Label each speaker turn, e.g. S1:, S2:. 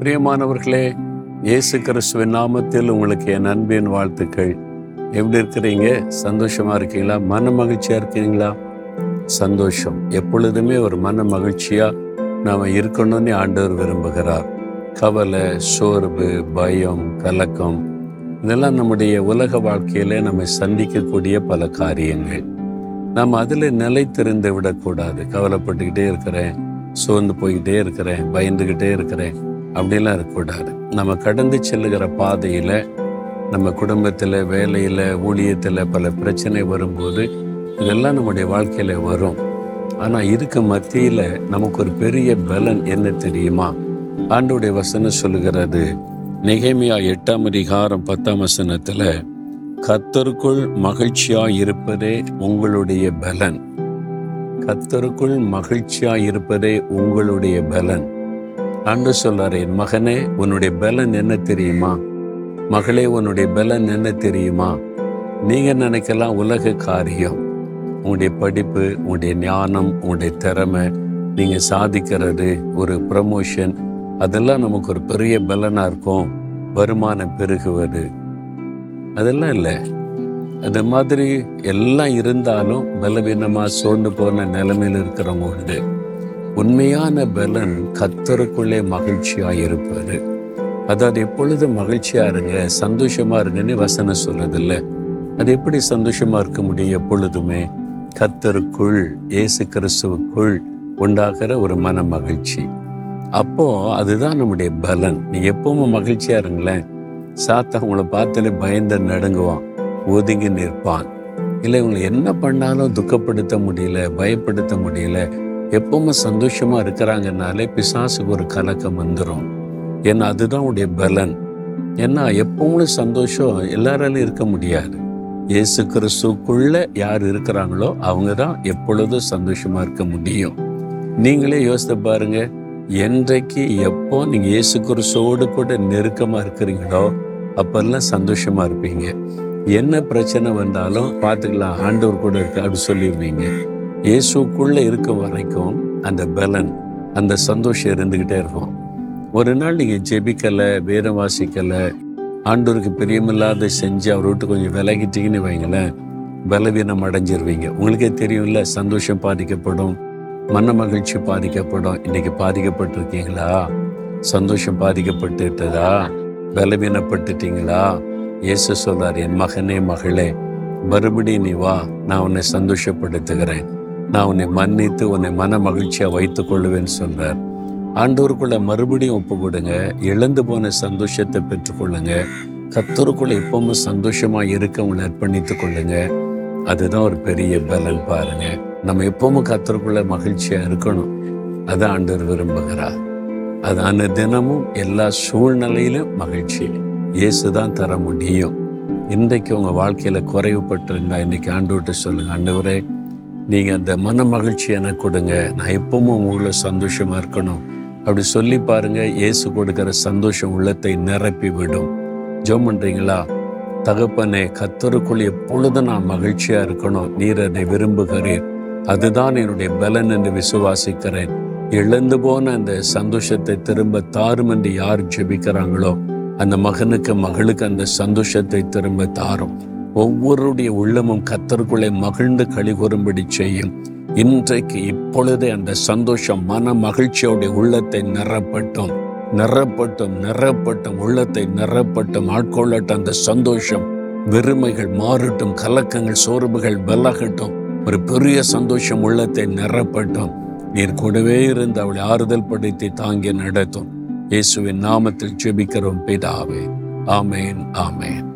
S1: பிரியமானவர்களே இயேசு கிறிஸ்துவின் நாமத்தில் உங்களுக்கு என் அன்பின் வாழ்த்துக்கள். எப்படி இருக்கிறீங்க? சந்தோஷமா இருக்கீங்களா? மன மகிழ்ச்சியா இருக்கீங்களா? சந்தோஷம். எப்பொழுதுமே ஒரு மன மகிழ்ச்சியா நாம இருக்கணும்னு ஆண்டவர் விரும்புகிறார். கவலை சோர்வு பயம் கலக்கம் இதெல்லாம் நம்முடைய உலக வாழ்க்கையில நம்ம சந்திக்கக்கூடிய பல காரியங்கள். நாம் அதில் நிலைத்திருந்து விடக்கூடாது. கவலைப்பட்டுக்கிட்டே இருக்கிறேன் சோர்ந்து போய்கிட்டே இருக்கிறேன் பயந்துக்கிட்டே இருக்கிறேன். அப்படிலாம் இருக்கக்கூடாது நம்ம கடந்து செல்லுகிற பாதையில் நம்ம குடும்பத்தில் வேலையில் ஊழியத்தில் பல பிரச்சனை வரும்போது இதெல்லாம் நம்முடைய வாழ்க்கையில் வரும். ஆனால் இதுக்கு மத்தியில் நமக்கு ஒரு பெரிய பலன் என்ன தெரியுமா? ஆண்டுடைய வசனம் சொல்லுகிறது நிகைமையா எட்டாம் அதிகாரம் பத்தாம் வசனத்தில் கத்தருக்குள் மகிழ்ச்சியாக இருப்பதே உங்களுடைய பலன். கத்தருக்குள் மகிழ்ச்சியாக இருப்பதே உங்களுடைய பலன். அன்று சொல்றாரு என் மகனே உன்னுடைய பலன் என்ன தெரியுமா? மகளே உன்னுடைய பலன் என்ன தெரியுமா? நீங்க நினைக்கலாம் உலக காரியம். உங்களுடைய படிப்பு உங்களுடைய ஞானம் உங்களுடைய திறமை நீங்க சாதிக்கிறது ஒரு ப்ரமோஷன் அதெல்லாம் நமக்கு ஒரு பெரிய பலனா இருக்கும். வருமானம் பெருகுவது. அதெல்லாம் இல்லை. அது மாதிரி எல்லாம் இருந்தாலும் பலவீனமாக சோர்ந்து போன நிலைமையில் இருக்கிறவங்க உண்டு. உண்மையான பலன் கத்தருக்குள்ளே மகிழ்ச்சியாக இருப்பது. அதாவது எப்பொழுதும் மகிழ்ச்சியா இருங்க சந்தோஷமாக இருங்கன்னு வசனம் சொல்றதில்ல. அது எப்படி சந்தோஷமாக இருக்க முடியும் எப்பொழுதுமே? கத்தருக்குள் இயேசு கிறிஸ்துவுக்குள் உண்டாகிற ஒரு மன மகிழ்ச்சி. அப்போது அதுதான் நம்முடைய பலன். நீ எப்பவும் மகிழ்ச்சியாக இருங்களேன். சாத்தா உங்களை பார்த்தாலே பயந்து நடுங்குவான் ஒதுங்கி நிற்பான். இல்லை உங்களை என்ன பண்ணாலும் துக்கப்படுத்த முடியல பயப்படுத்த முடியல எப்பவுமே சந்தோஷமா இருக்கிறாங்கனாலே பிசாசுக்கு ஒரு கலக்கம் வந்துடும் ஏன்னா அதுதான் உடைய பலன். ஏன்னா எப்பவும் சந்தோஷம் எல்லாராலையும் இருக்க முடியாது. இயேசு கிறிஸ்துக்குள்ள யார் இருக்கிறாங்களோ அவங்க தான் எப்பொழுதும் சந்தோஷமா இருக்க முடியும். நீங்களே யோசித்து பாருங்க என்றைக்கு எப்போ நீங்கள் இயேசு கிறிஸ்துவோடு கூட நெருக்கமாக இருக்கிறீங்களோ அப்பெல்லாம் சந்தோஷமா இருப்பீங்க. என்ன பிரச்சனை வந்தாலும் பார்த்துக்கலாம் ஆண்டவர் கூட இருக்கு அப்படி சொல்லிடுவீங்க. இயேசுக்குள்ளே இருக்க வரைக்கும் அந்த பலன் அந்த சந்தோஷம் இருந்துக்கிட்டே இருக்கும். ஒரு நாள் நீங்கள் ஜெபிக்கலை வேதம் வாசிக்கலை ஆண்டவருக்கு பிரியமில்லாத செஞ்சு அவர் விட்டு கொஞ்சம் விலகிட்டீங்கன்னு வைங்களேன் பலவீனம் அடைஞ்சிருவீங்க. உங்களுக்கே தெரியும்ல சந்தோஷம் பாதிக்கப்படும் மன மகிழ்ச்சி பாதிக்கப்படும். இன்னைக்கு பாதிக்கப்பட்டிருக்கீங்களா? சந்தோஷம் பாதிக்கப்பட்டுட்டதா? பலவீனப்பட்டுட்டீங்களா? இயேசு சொல்றார் என் மகனே மகளே மறுபடியும் நீ வா நான் உன்னை சந்தோஷப்படுத்துகிறேன். நான் உன்னை மன்னித்து உன்னை மன மகிழ்ச்சியாக வைத்துக் கொள்ளுவேன்னு சொல்றார் ஆண்டோருக்குள்ள மறுபடியும் ஒப்பு கொடுங்க இழந்து போன சந்தோஷத்தை பெற்றுக்கொள்ளுங்க. கத்தருக்குள்ள எப்பவும் சந்தோஷமா இருக்க உங்களை அர்ப்பணித்துக் கொள்ளுங்க. அதுதான் ஒரு பெரிய பலன் பாருங்க. நம்ம எப்பவும் கத்தருக்குள்ள மகிழ்ச்சியா இருக்கணும். அதான் ஆண்டவர் விரும்புகிறார். அதான தினமும் எல்லா சூழ்நிலையிலும் மகிழ்ச்சி. இயேசு தான் தர முடியும். இன்றைக்கு உங்க வாழ்க்கையில குறைவுபட்டிருந்தா இன்னைக்கு ஆண்டு சொல்லுங்க. ஆண்டவரே நீங்க அந்த மன மகிழ்ச்சி எனக்கு கொடுங்க. நான் எப்பவும் உங்களை சந்தோஷமா இருக்கணும். அப்படி சொல்லி பாருங்க இயேசு கொடுக்கிற சந்தோஷம் உள்ளத்தை நிரப்பி விடும். ஜோம் பண்றீங்களா? தகப்பனே கத்தருக்குள் எப்பொழுது நான் மகிழ்ச்சியா இருக்கணும். நீர் அதை விரும்புகிறீர். அதுதான் என்னுடைய பலன் என்று விசுவாசிக்கிறேன். இழந்து போன அந்த சந்தோஷத்தை திரும்ப தாரும் என்று யார் ஜெபிக்கிறாங்களோ அந்த மகனுக்கு மகளுக்கு அந்த சந்தோஷத்தை திரும்ப தாரும். ஒவ்வொருடைய உள்ளமும் கத்தருக்குள்ளே மகிழ்ந்து கழிகூறும்படி செய்யும். இன்றைக்கு இப்பொழுதே அந்த சந்தோஷம் மன மகிழ்ச்சியோடைய உள்ளத்தை நிறப்பட்டும் நிறப்பட்டும் நிறப்பட்டும் உள்ளத்தை நிறப்பட்டும் ஆட்கொள்ளட்டும் அந்த சந்தோஷம். வெறுமைகள் மாறட்டும் கலக்கங்கள் சோர்வுகள் விலகட்டும். ஒரு பெரிய சந்தோஷம் உள்ளத்தை நிறப்பட்டும் நீர் கூடவே இருந்து அவளை ஆறுதல் படுத்தி தாங்கி நடத்தும். இயேசுவின் நாமத்தில் ஜெபிக்கிறோம் பிதாவே. ஆமேன் ஆமேன்.